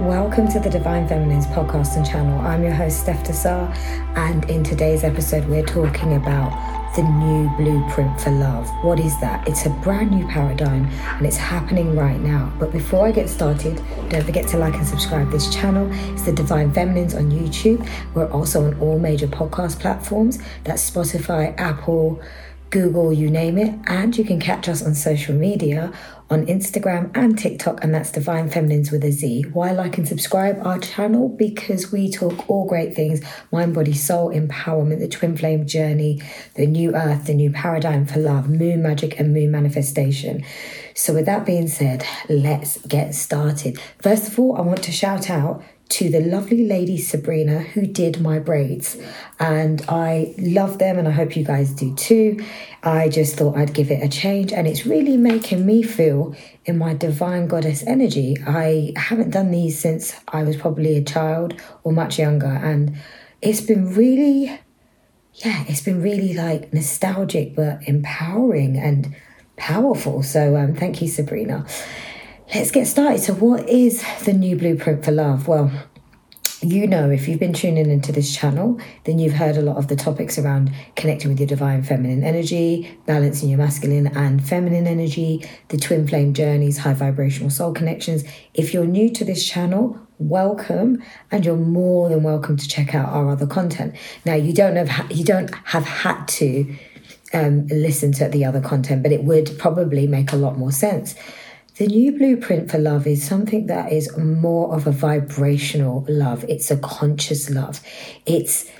Welcome to the Divine Feminines podcast and channel. I'm your host, Steph Desar, and in today's episode, we're talking about the new blueprint for love. What is that? It's a brand new paradigm and it's happening right now. But before I get started, don't forget to like and subscribe this channel. It's the Divine Feminines on YouTube. We're also on all major podcast platforms. That's Spotify, Apple, Google, you name it. And you can catch us on social media on Instagram and TikTok, and that's Divine Feminines with a Z. Why like and subscribe our channel? Because we talk all great things mind, body, soul, empowerment, the twin flame journey, the new earth, the new paradigm for love, moon magic, and moon manifestation. So, with that being said, let's get started. First of all, I want to shout out to the lovely lady Sabrina who did my braids. And I love them, and I hope you guys do too. I just thought I'd give it a change, and it's really making me feel in my divine goddess energy. I haven't done these since I was probably a child or much younger, and it's been really, yeah, it's been really like nostalgic but empowering and powerful. So, um, thank you, Sabrina. Let's get started. So, what is the new blueprint for love? Well, you know, if you've been tuning into this channel, then you've heard a lot of the topics around connecting with your divine feminine energy, balancing your masculine and feminine energy, the twin flame journeys, high vibrational soul connections. If you're new to this channel, welcome and you're more than welcome to check out our other content. Now, you don't have you don't have had to um, listen to the other content, but it would probably make a lot more sense the new blueprint for love is something that is more of a vibrational love. It's a conscious love. It's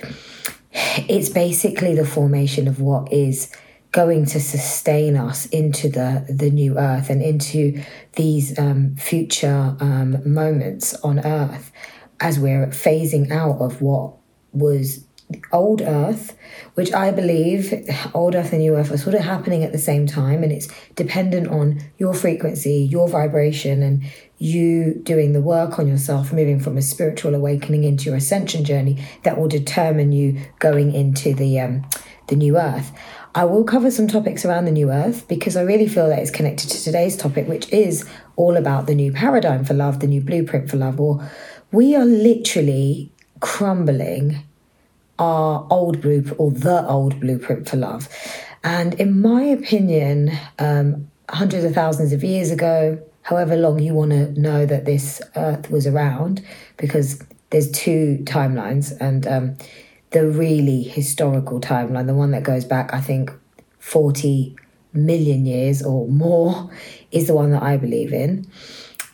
it's basically the formation of what is going to sustain us into the the new earth and into these um, future um, moments on earth as we're phasing out of what was old earth which i believe old earth and new earth are sort of happening at the same time and it's dependent on your frequency your vibration and you doing the work on yourself moving from a spiritual awakening into your ascension journey that will determine you going into the um, the new earth I will cover some topics around the new earth because I really feel that it's connected to today's topic, which is all about the new paradigm for love, the new blueprint for love. Or we are literally crumbling our old blueprint or the old blueprint for love. And in my opinion, um, hundreds of thousands of years ago, however long you want to know that this earth was around, because there's two timelines, and um, the really historical timeline, the one that goes back, I think, 40 million years or more, is the one that I believe in.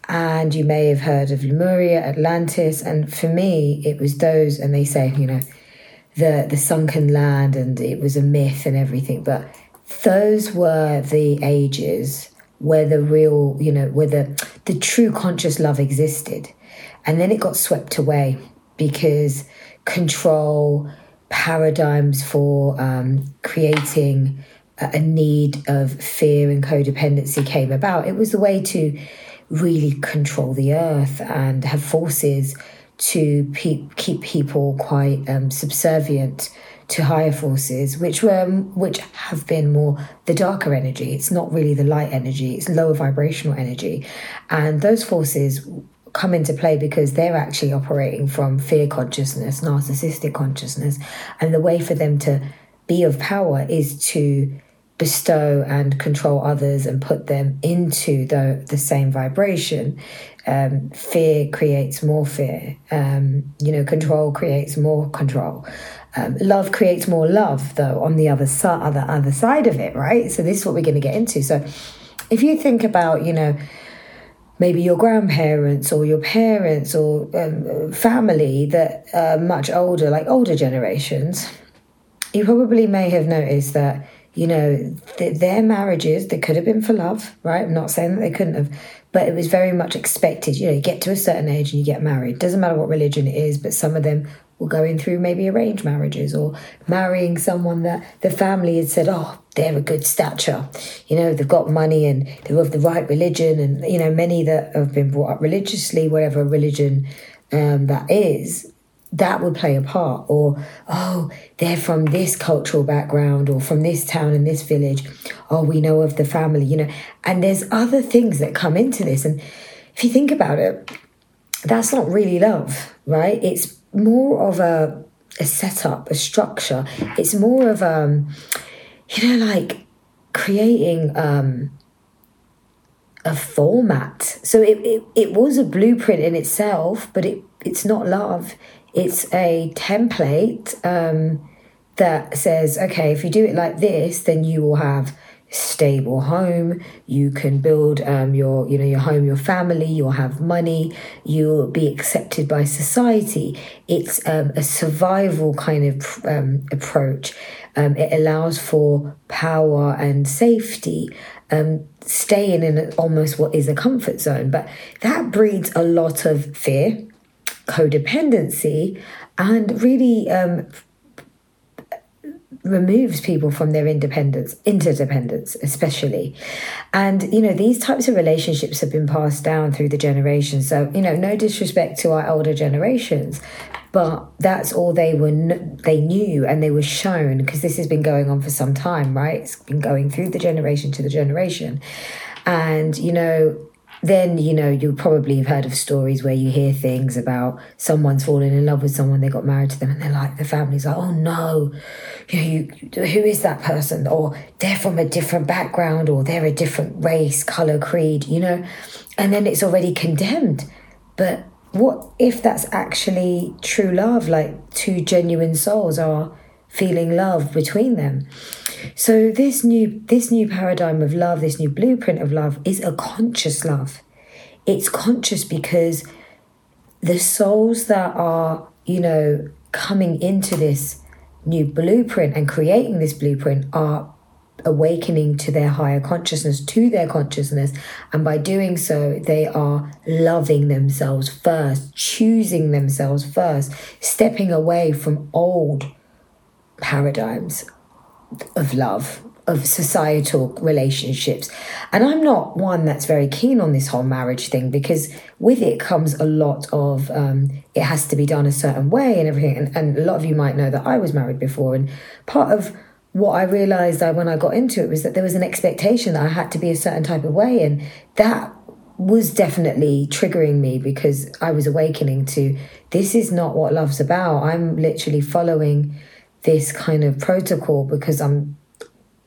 And you may have heard of Lemuria, Atlantis, and for me, it was those, and they say, you know, the the sunken land and it was a myth and everything but those were the ages where the real you know where the the true conscious love existed. And then it got swept away because control paradigms for um, creating a need of fear and codependency came about. It was the way to really control the earth and have forces to pe- keep people quite um, subservient to higher forces, which were which have been more the darker energy. It's not really the light energy; it's lower vibrational energy, and those forces come into play because they're actually operating from fear consciousness, narcissistic consciousness, and the way for them to be of power is to bestow and control others and put them into the, the same vibration. Um, fear creates more fear. Um, you know, control creates more control. Um, love creates more love, though, on the other side, other other side of it, right? So this is what we're going to get into. So, if you think about, you know, maybe your grandparents or your parents or um, family that are much older, like older generations, you probably may have noticed that you know, th- their marriages, they could have been for love, right? I'm not saying that they couldn't have, but it was very much expected. You know, you get to a certain age and you get married. Doesn't matter what religion it is, but some of them were going through maybe arranged marriages or marrying someone that the family had said, oh, they're a good stature. You know, they've got money and they're of the right religion. And, you know, many that have been brought up religiously, whatever religion um, that is, that would play a part or oh they're from this cultural background or from this town and this village oh we know of the family you know and there's other things that come into this and if you think about it that's not really love, right? It's more of a, a setup, a structure. It's more of um, you know, like creating um a format. So it, it, it was a blueprint in itself, but it, it's not love. It's a template um, that says, okay, if you do it like this, then you will have stable home. You can build um, your you know your home your family you'll have money you'll be accepted by society. It's um, a survival kind of um, approach. Um, it allows for power and safety um, staying in almost what is a comfort zone. But that breeds a lot of fear codependency and really um, removes people from their independence, interdependence, especially. And, you know, these types of relationships have been passed down through the generations. So, you know, no disrespect to our older generations, but that's all they were, they knew and they were shown because this has been going on for some time, right? It's been going through the generation to the generation. And, you know, then you know you probably have heard of stories where you hear things about someone's fallen in love with someone they got married to them and they're like the family's like oh no. You know you, who is that person? Or they're from a different background or they're a different race color creed you know? And then it's already condemned. But what if that's actually true love? Like two genuine souls are feeling love between them so this new this new paradigm of love, this new blueprint of love is a conscious love. It's conscious because the souls that are, you know, coming into this new blueprint and creating this blueprint are awakening to their higher consciousness, to their consciousness. And by doing so, they are loving themselves first, choosing themselves first, stepping away from old paradigms, of love, of societal relationships. And I'm not one that's very keen on this whole marriage thing because with it comes a lot of um, it has to be done a certain way and everything. And, and a lot of you might know that I was married before. And part of what I realized I, when I got into it was that there was an expectation that I had to be a certain type of way. And that was definitely triggering me because I was awakening to this is not what love's about. I'm literally following this kind of protocol because I'm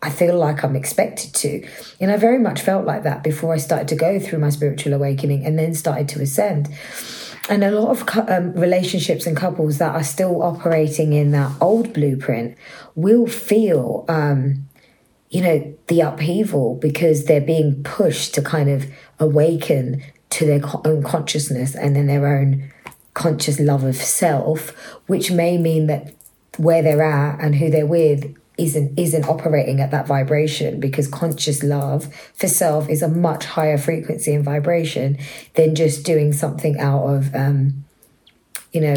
I feel like I'm expected to. And I very much felt like that before I started to go through my spiritual awakening and then started to ascend. And a lot of um, relationships and couples that are still operating in that old blueprint will feel, um, you know, the upheaval because they're being pushed to kind of awaken to their own consciousness and then their own conscious love of self, which may mean that where they're at and who they're with isn't isn't operating at that vibration because conscious love for self is a much higher frequency and vibration than just doing something out of um, you know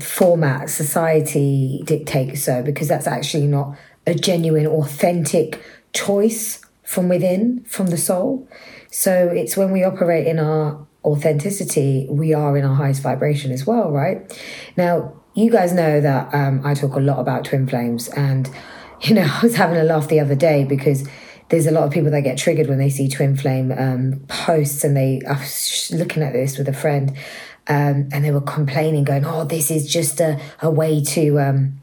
format society dictates so because that's actually not a genuine authentic choice from within from the soul. So it's when we operate in our authenticity we are in our highest vibration as well right? Now you guys know that um, I talk a lot about twin flames, and you know, I was having a laugh the other day because there's a lot of people that get triggered when they see twin flame um, posts, and they I was looking at this with a friend, um, and they were complaining, going, "Oh, this is just a, a way to." Um,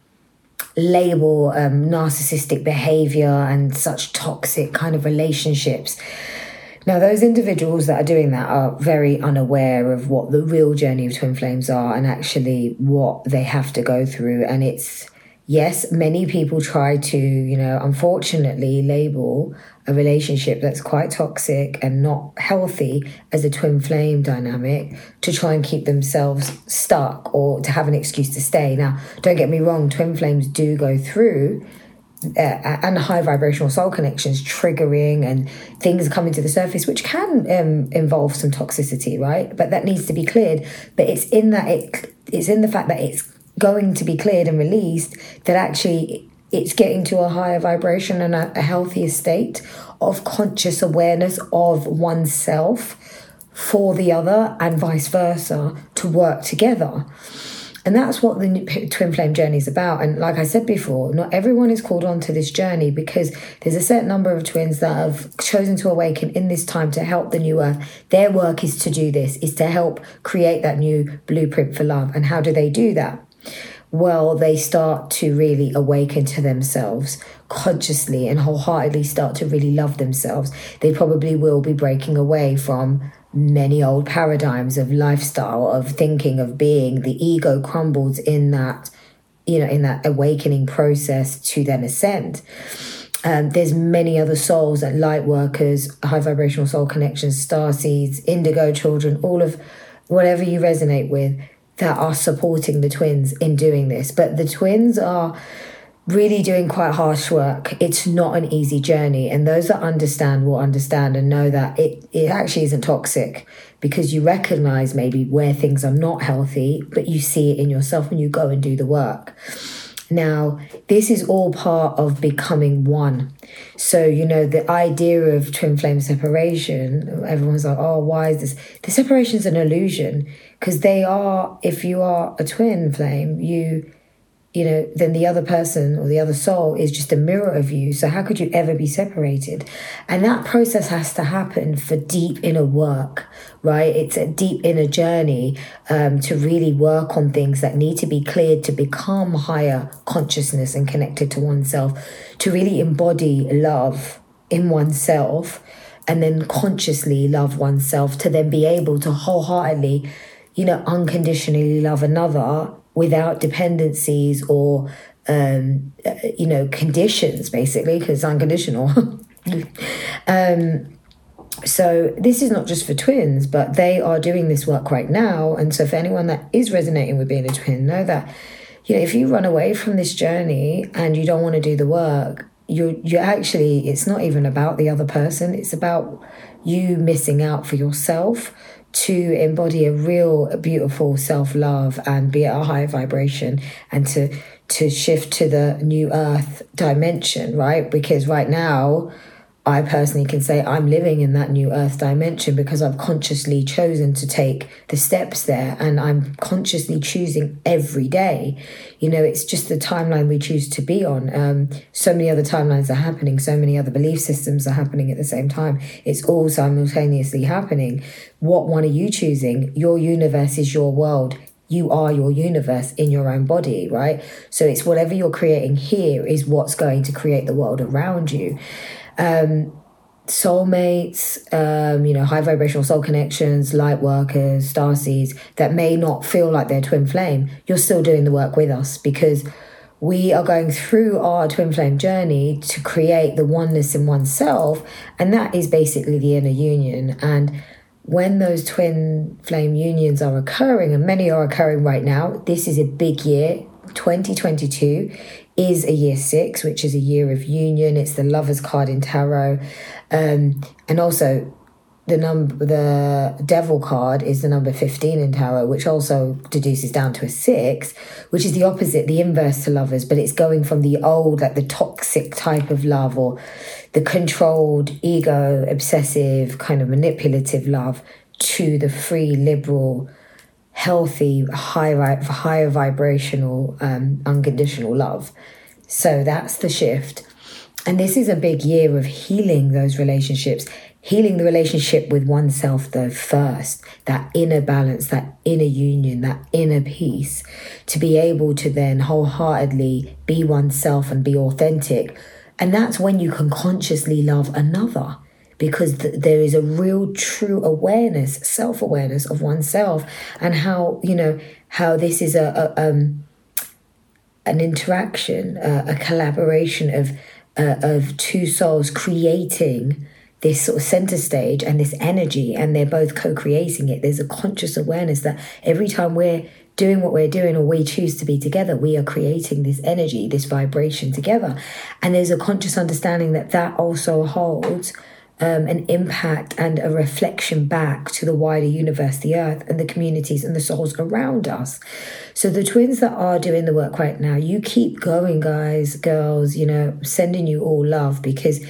label um, narcissistic behavior and such toxic kind of relationships now, those individuals that are doing that are very unaware of what the real journey of twin flames are and actually what they have to go through. And it's, yes, many people try to, you know, unfortunately label a relationship that's quite toxic and not healthy as a twin flame dynamic to try and keep themselves stuck or to have an excuse to stay. Now, don't get me wrong, twin flames do go through uh, and high vibrational soul connections triggering and things coming to the surface which can um, involve some toxicity right? But that needs to be cleared. But it's in that it, it's in the fact that it's going to be cleared and released that actually it's getting to a higher vibration and a, a healthier state of conscious awareness of oneself for the other and vice versa to work together and that's what the twin flame journey is about. And like I said before, not everyone is called onto this journey because there's a certain number of twins that have chosen to awaken in this time to help the new earth. Their work is to do this, is to help create that new blueprint for love. And how do they do that? Well, they start to really awaken to themselves consciously and wholeheartedly start to really love themselves. They probably will be breaking away from many old paradigms of lifestyle, of thinking, of being. The ego crumbles in that, you know, in that awakening process to then ascend. Um, there's many other souls that light workers, high vibrational soul connections, star seeds, indigo children, all of whatever you resonate with that are supporting the twins in doing this. But the twins are really doing quite harsh work. It's not an easy journey. And those that understand will understand and know that it, it actually isn't toxic because you recognize maybe where things are not healthy, but you see it in yourself when you go and do the work. Now, this is all part of becoming one. So, you know, the idea of twin flame separation, everyone's like, oh, why is this? The separation is an illusion because they are, if you are a twin flame, you you know, then the other person or the other soul is just a mirror of you. So how could you ever be separated? And that process has to happen for deep inner work, right? It's a deep inner journey um, to really work on things that need to be cleared to become higher consciousness and connected to oneself, to really embody love in oneself and then consciously love oneself to then be able to wholeheartedly, you know, unconditionally love another without dependencies or um, you know conditions basically because unconditional. Um, so this is not just for twins but they are doing this work right now. And so for anyone that is resonating with being a twin know that you know if you run away from this journey and you don't want to do the work you you actually it's not even about the other person. It's about you missing out for yourself to embody a real beautiful self-love and be at a higher vibration and to to shift to the new earth dimension right? Because right now I personally can say I'm living in that new earth dimension because I've consciously chosen to take the steps there and I'm consciously choosing every day. You know, it's just the timeline we choose to be on. Um, so many other timelines are happening, so many other belief systems are happening at the same time. It's all simultaneously happening. What one are you choosing? Your universe is your world you are your universe in your own body, right? So it's whatever you're creating here is what's going to create the world around you um, soulmates, um, you know, high vibrational soul connections, light workers, star seeds that may not feel like they're twin flame, you're still doing the work with us because we are going through our twin flame journey to create the oneness in oneself. And that is basically the inner union. And when those twin flame unions are occurring, and many are occurring right now, this is a big year. 2022 is a year six, which is a year of union. It's the lovers card in tarot. Um, and also the number the devil card is the number 15 in tarot which also deduces down to a six which is the opposite the inverse to lovers but it's going from the old like the toxic type of love or the controlled ego obsessive kind of manipulative love to the free liberal healthy, high, higher vibrational, um, unconditional love. So that's the shift. And this is a big year of healing those relationships, healing the relationship with oneself, though, first, that inner balance, that inner union, that inner peace, to be able to then wholeheartedly be oneself and be authentic. And that's when you can consciously love another because th- there is a real true awareness self-awareness of oneself and how you know how this is a, a um an interaction uh, a collaboration of uh, of two souls creating this sort of center stage and this energy and they're both co-creating it. There's a conscious awareness that every time we're doing what we're doing or we choose to be together we are creating this energy this vibration together. And there's a conscious understanding that that also holds um, an impact and a reflection back to the wider universe, the earth, and the communities and the souls around us. So, the twins that are doing the work right now, you keep going, guys, girls, you know, sending you all love because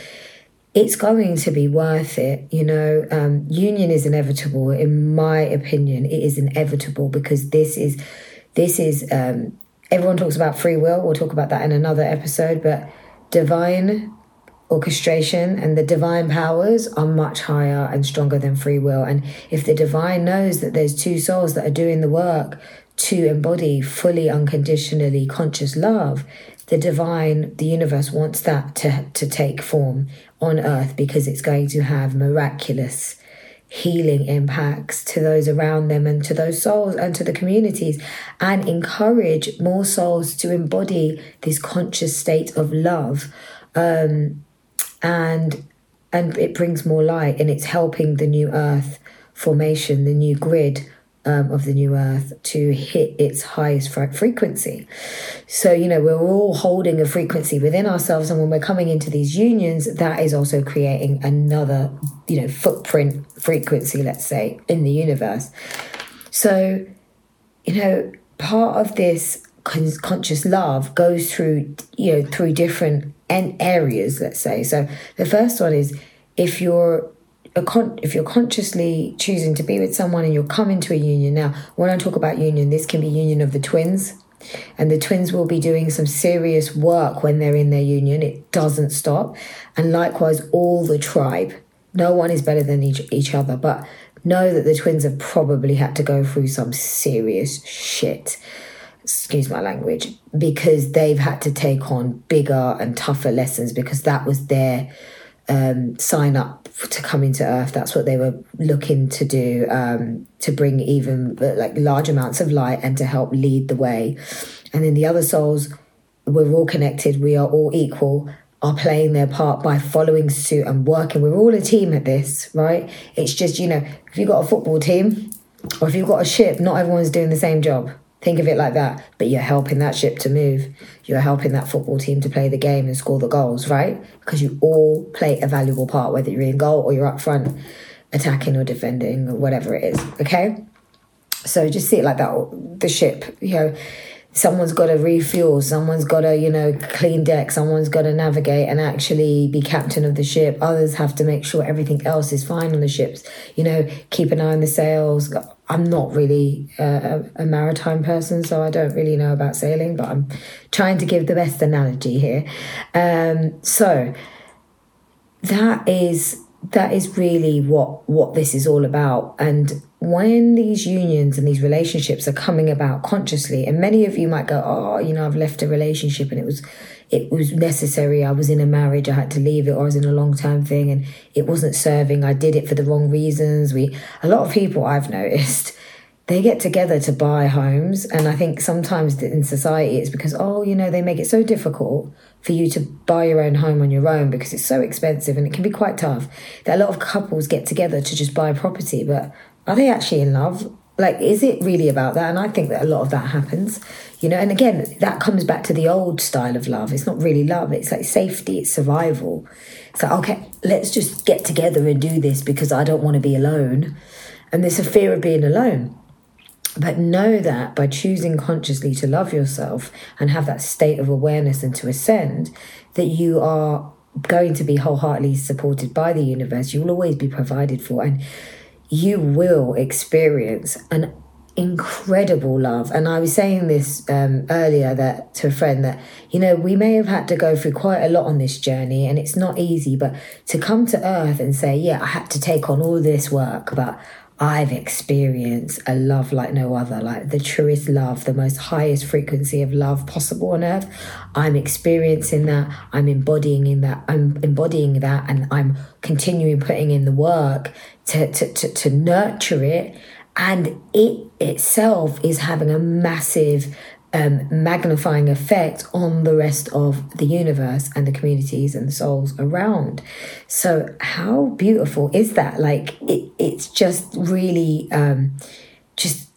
it's going to be worth it. You know, um, union is inevitable. In my opinion, it is inevitable because this is this is um, everyone talks about free will. We'll talk about that in another episode, but divine orchestration and the divine powers are much higher and stronger than free will. And if the divine knows that there's two souls that are doing the work to embody fully unconditionally conscious love, the divine, the universe wants that to, to take form on earth because it's going to have miraculous healing impacts to those around them and to those souls and to the communities and encourage more souls to embody this conscious state of love um, and and it brings more light and it's helping the new earth formation the new grid um, of the new earth to hit its highest frequency. So, you know, we're all holding a frequency within ourselves. And when we're coming into these unions, that is also creating another, you know, footprint frequency, let's say, in the universe. So, you know, part of this conscious love goes through, you know, through different areas, let's say. So the first one is if you're con- if you're consciously choosing to be with someone and you're coming to a union. Now when i talk about union this can be union of the twins. And the twins will be doing some serious work when they're in their union. It doesn't stop. And likewise all the tribe. No one is better than each, each other. But know that the twins have probably had to go through some serious shit excuse my language because they've had to take on bigger and tougher lessons because that was their um, sign up to come into Earth. That's what they were looking to do um, to bring even like large amounts of light and to help lead the way. And then the other souls, we're all connected. We are all equal. Are playing their part by following suit and working. We're all a team at this, right? It's just you know, if you've got a football team or if you've got a ship, not everyone's doing the same job. Think of it like that. But you're helping that ship to move. You're helping that football team to play the game and score the goals, right? Because you all play a valuable part, whether you're in goal or you're up front attacking or defending or whatever it is. Okay? So just see it like that. The ship, you know, someone's got to refuel, someone's got to, you know, clean deck, someone's got to navigate and actually be captain of the ship. Others have to make sure everything else is fine on the ships, you know, keep an eye on the sails, I'm not really a, a, maritime person, so I don't really know about sailing, but I'm trying to give the best analogy here. Um, so that is that is really what what this is all about. And when these unions and these relationships are coming about consciously, and many of you might go, "Oh, you know, I've left a relationship and it was it was necessary. I was in a marriage, I had to leave it, or I was in a long term thing and it wasn't serving. I did it for the wrong reasons. We a lot of people I've noticed they get together to buy homes and i think sometimes in society it's because oh you know they make it so difficult for you to buy your own home on your own because it's so expensive and it can be quite tough. That a lot of couples get together to just buy a property but are they actually in love? Like is it really about that? And i think that a lot of that happens you know? And again that comes back to the old style of love. It's not really love. It's like safety. It's survival. It's like okay let's just get together and do this because i don't want to be alone. And there's a fear of being alone but know that by choosing consciously to love yourself and have that state of awareness and to ascend that you are going to be wholeheartedly supported by the universe you will always be provided for and you will experience an incredible love. And I was saying this um, earlier that to a friend that you know we may have had to go through quite a lot on this journey, and it's not easy. But to come to Earth and say, yeah, I had to take on all this work, but I've experienced a love like no other, like the truest love, the most highest frequency of love possible on earth. I'm experiencing that. I'm embodying in that. I'm embodying that, and I'm continuing putting in the work to to to, to nurture it. And it itself is having a massive um, magnifying effect on the rest of the universe and the communities and the souls around. So, how beautiful is that? Like, it, it's just really um, just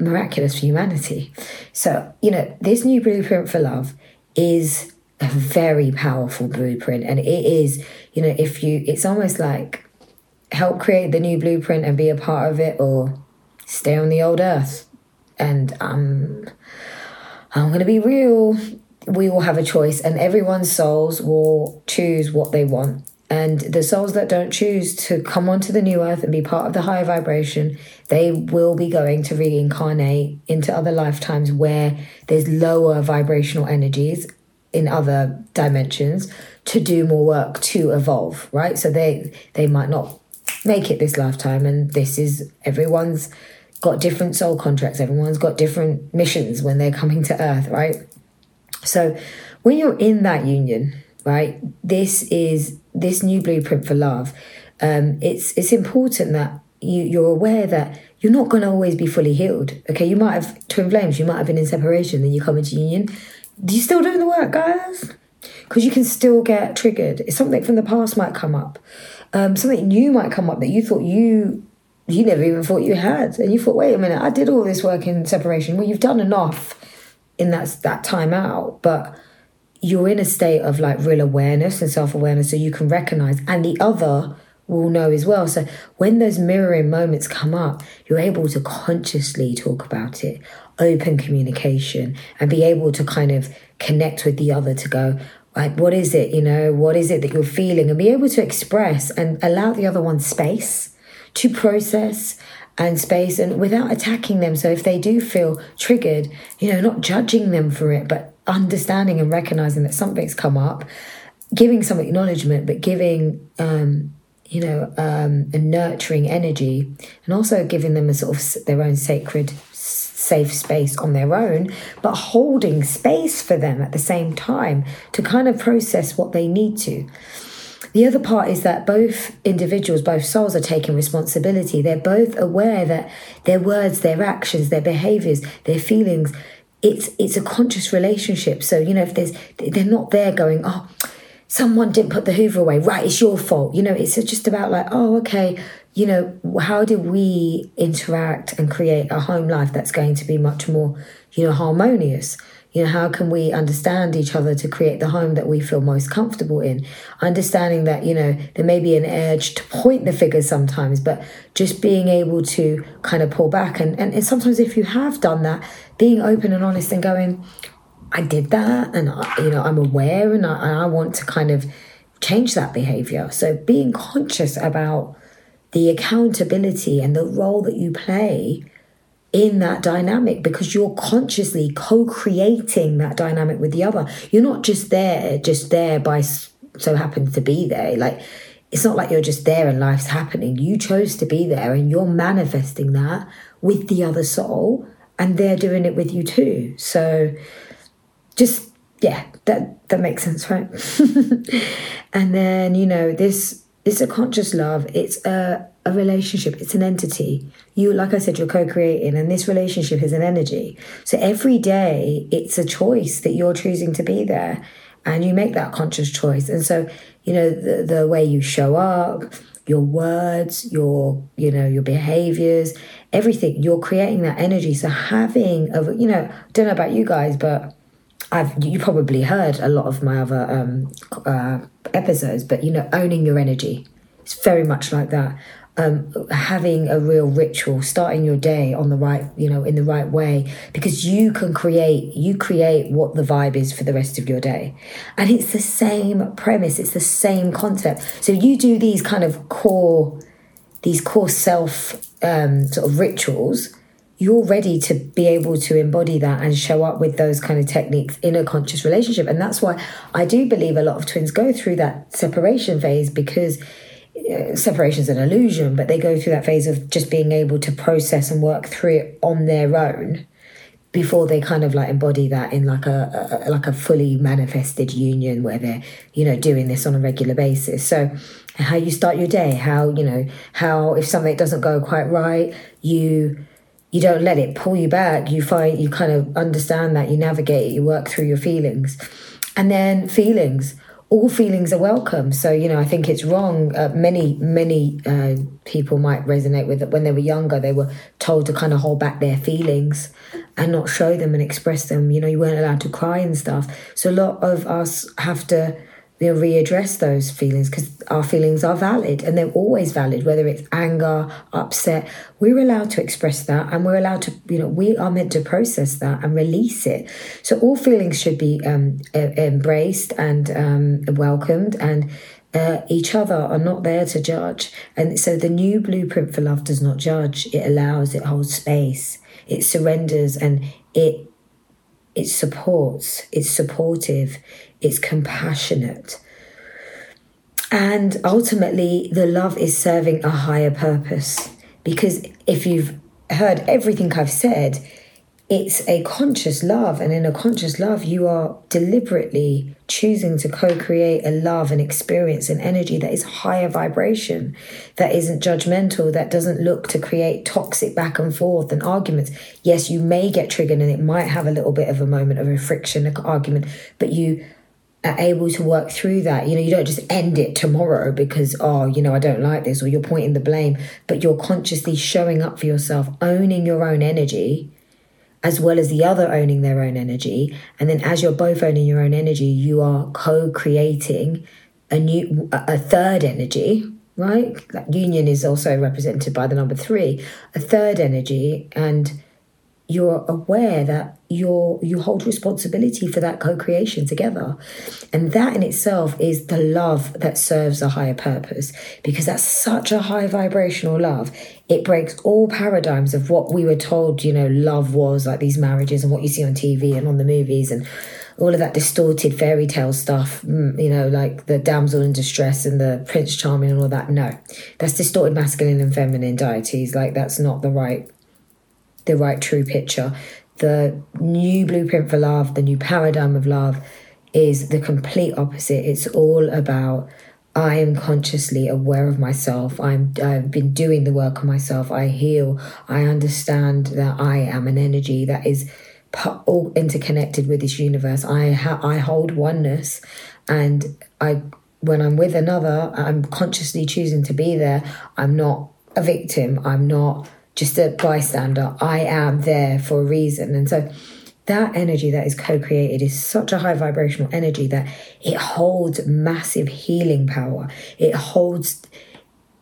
miraculous for humanity. So, you know, this new blueprint for love is a very powerful blueprint, and it is, you know, if you, it's almost like help create the new blueprint and be a part of it, or stay on the old earth. And um, I'm going to be real. We will have a choice, and everyone's souls will choose what they want. And the souls that don't choose to come onto the new earth and be part of the higher vibration, they will be going to reincarnate into other lifetimes where there's lower vibrational energies in other dimensions to do more work to evolve, right? So they they might not make it this lifetime and this is everyone's got different soul contracts, everyone's got different missions when they're coming to earth, right? So when you're in that union, right, this is this new blueprint for love. Um, it's it's important that you you're aware that you're not going to always be fully healed. Okay, you might have twin flames, you might have been in separation, then you come into union. Do you still doing the work, guys? Because you can still get triggered. Something from the past might come up. Um, something new might come up that you thought you you never even thought you had, and you thought, wait a minute, I did all this work in separation. Well, you've done enough in that that time out, but you're in a state of like real awareness and self awareness, so you can recognize, and the other will know as well. So when those mirroring moments come up, you're able to consciously talk about it, open communication, and be able to kind of connect with the other to go, like, what is it, you know, what is it that you're feeling, and be able to express and allow the other one space to process and space and without attacking them. So if they do feel triggered, you know, not judging them for it, but understanding and recognizing that something's come up, giving some acknowledgement, but giving, um, you know, um, a nurturing energy, and also giving them a sort of their own sacred, safe space on their own, but holding space for them at the same time to kind of process what they need to. The other part is that both individuals, both souls are taking responsibility. They're both aware that their words, their actions, their behaviors, their feelings, it's it's a conscious relationship. So, you know, if there's they're not there going, oh, someone didn't put the hoover away, right, it's your fault. You know, it's just about like, oh, okay, you know, how do we interact and create a home life that's going to be much more, you know, harmonious? You know, how can we understand each other to create the home that we feel most comfortable in? Understanding that, you know, there may be an urge to point the figures sometimes, but just being able to kind of pull back. And, and, and sometimes if you have done that, being open and honest and going, I did that and, I, you know, I'm aware and I, I want to kind of change that behavior. So being conscious about the accountability and the role that you play in that dynamic because you're consciously co-creating that dynamic with the other. You're not just there just there by so happen to be there. Like it's not like you're just there and life's happening. You chose to be there and you're manifesting that with the other soul and they're doing it with you too. So just yeah that that makes sense right? And then you know this it's a conscious love. It's a a relationship it's an entity. You like i said you're co-creating and this relationship is an energy. So every day it's a choice that you're choosing to be there and you make that conscious choice. And so you know the, the way you show up your words your you know your behaviors everything you're creating that energy. So having a you know don't know about you guys but I've you probably heard a lot of my other um, uh, episodes, but you know, owning your energy. It's very much like that um, having a real ritual, starting your day on the right, you know, in the right way, because you can create, you create what the vibe is for the rest of your day. And it's the same premise, it's the same concept. So you do these kind of core, these core self um, sort of rituals, you're ready to be able to embody that and show up with those kind of techniques in a conscious relationship. And that's why I do believe a lot of twins go through that separation phase because Uh, separation is an illusion, but they go through that phase of just being able to process and work through it on their own before they kind of like embody that in like a, a, like a fully manifested union where they're you know doing this on a regular basis. So how you start your day how you know how if something doesn't go quite right you you don't let it pull you back. You find you kind of understand that you navigate it you work through your feelings. And then feelings all feelings are welcome. So, you know, I think it's wrong. Uh, many, many uh, people might resonate with it. When they were younger, they were told to kind of hold back their feelings and not show them and express them. You know, you weren't allowed to cry and stuff. So, a lot of us have to know, readdress those feelings because our feelings are valid and they're always valid, whether it's anger, upset. We're allowed to express that and we're allowed to, you know, we are meant to process that and release it. So all feelings should be um, embraced and um, welcomed and uh, each other are not there to judge. And so the new blueprint for love does not judge. It allows, it holds space, it surrenders, and it it supports, it's supportive, it's compassionate. And ultimately, the love is serving a higher purpose. Because if you've heard everything I've said, it's a conscious love. And in a conscious love, you are deliberately choosing to co create a love and experience and energy that is higher vibration, that isn't judgmental, that doesn't look to create toxic back and forth and arguments. Yes, you may get triggered and it might have a little bit of a moment of a friction, an argument, but you are able to work through that. You know, you don't just end it tomorrow because, oh, you know, I don't like this, or you're pointing the blame, but you're consciously showing up for yourself, owning your own energy as well as the other owning their own energy. And then as you're both owning your own energy, you are co-creating a new a third energy, right? That union is also represented by the number three, a third energy, and you're aware that you're you hold responsibility for that co-creation together and that in itself is the love that serves a higher purpose because that's such a high vibrational love it breaks all paradigms of what we were told you know love was like these marriages and what you see on tv and on the movies and all of that distorted fairy tale stuff, mm, you know, like the damsel in distress and the prince charming and all that. No, that's distorted masculine and feminine deities. Like that's not the right the right true picture. The new blueprint for love, the new paradigm of love is the complete opposite. It's all about I am consciously aware of myself. I'm I've been doing the work on myself. I heal. I understand that I am an energy that is all interconnected with this universe. I ha- I hold oneness, and I when I'm with another, I'm consciously choosing to be there. I'm not a victim. I'm not just a bystander. I am there for a reason. And so that energy that is co-created is such a high vibrational energy that it holds massive healing power. It holds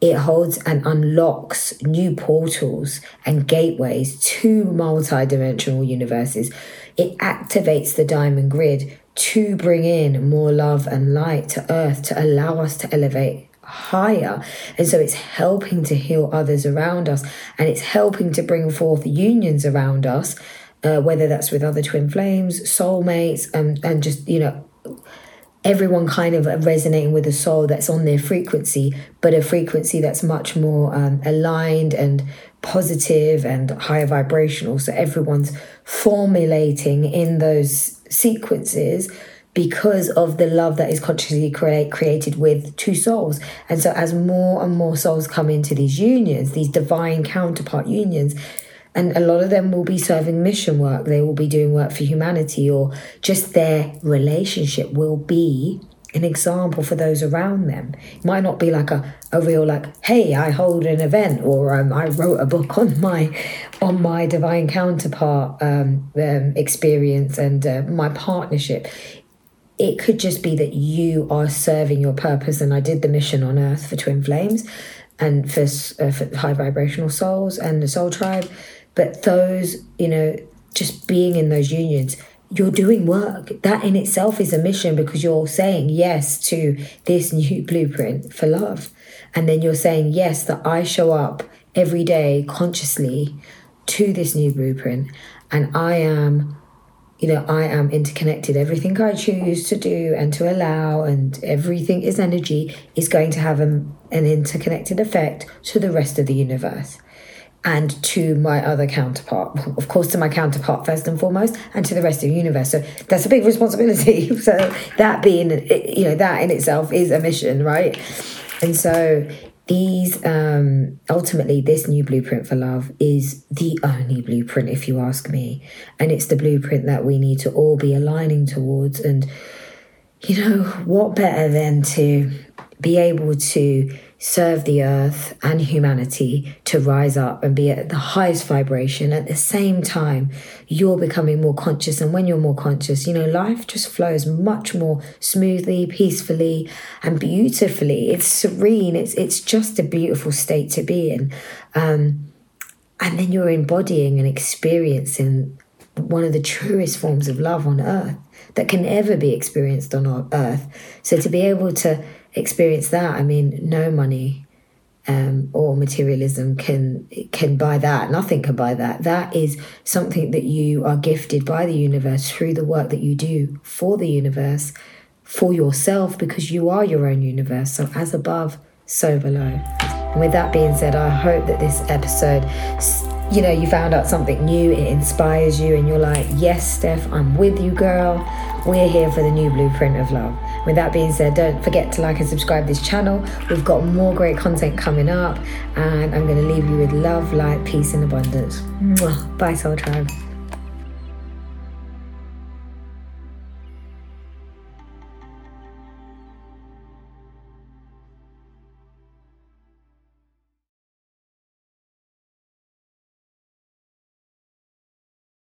it holds and unlocks new portals and gateways to multi-dimensional universes. It activates the diamond grid to bring in more love and light to earth to allow us to elevate higher. And so it's helping to heal others around us and it's helping to bring forth unions around us, uh, whether that's with other twin flames, soulmates, and, and just, you know, everyone kind of resonating with a soul that's on their frequency, but a frequency that's much more um, aligned and positive and higher vibrational. So everyone's formulating in those sequences because of the love that is consciously create, created with two souls. And so, as more and more souls come into these unions, these divine counterpart unions, and a lot of them will be serving mission work, they will be doing work for humanity, or just their relationship will be an example for those around them. It might not be like a, a real like, hey, I hold an event or um, I wrote a book on my on my divine counterpart um, um, experience and uh, my partnership it could just be that you are serving your purpose. And I did the mission on Earth for Twin Flames and for, uh, for high vibrational souls and the Soul Tribe. But those, you know, just being in those unions, you're doing work. That in itself is a mission because you're saying yes to this new blueprint for love. And then you're saying yes, that I show up every day consciously to this new blueprint and I am you know, I am interconnected. Everything I choose to do and to allow, and everything is energy, is going to have a, an interconnected effect to the rest of the universe and to my other counterpart. Of course, to my counterpart first and foremost, and to the rest of the universe. So that's a big responsibility. so that being, you know, that in itself is a mission, right? And so these um, ultimately this new blueprint for love is the only blueprint if you ask me. And it's the blueprint that we need to all be aligning towards. And you know what better than to be able to serve the earth and humanity to rise up and be at the highest vibration. At the same time, you're becoming more conscious. And when you're more conscious, you know, life just flows much more smoothly, peacefully, and beautifully. It's serene. It's it's just a beautiful state to be in. Um, and then you're embodying and experiencing one of the truest forms of love on earth that can ever be experienced on earth. So to be able to experience that. I mean, no money um, or materialism can can buy that. Nothing can buy that. That is something that you are gifted by the universe through the work that you do for the universe, for yourself, because you are your own universe. So as above, so below. And with that being said, I hope that this episode, you know, you found out something new, it inspires you, and you're like, yes, Steph, I'm with you, girl. We're here for the new blueprint of love. With that being said, don't forget to like and subscribe this channel. We've got more great content coming up, and I'm going to leave you with love, light, peace, and abundance. Mwah. Bye, Soul Tribe.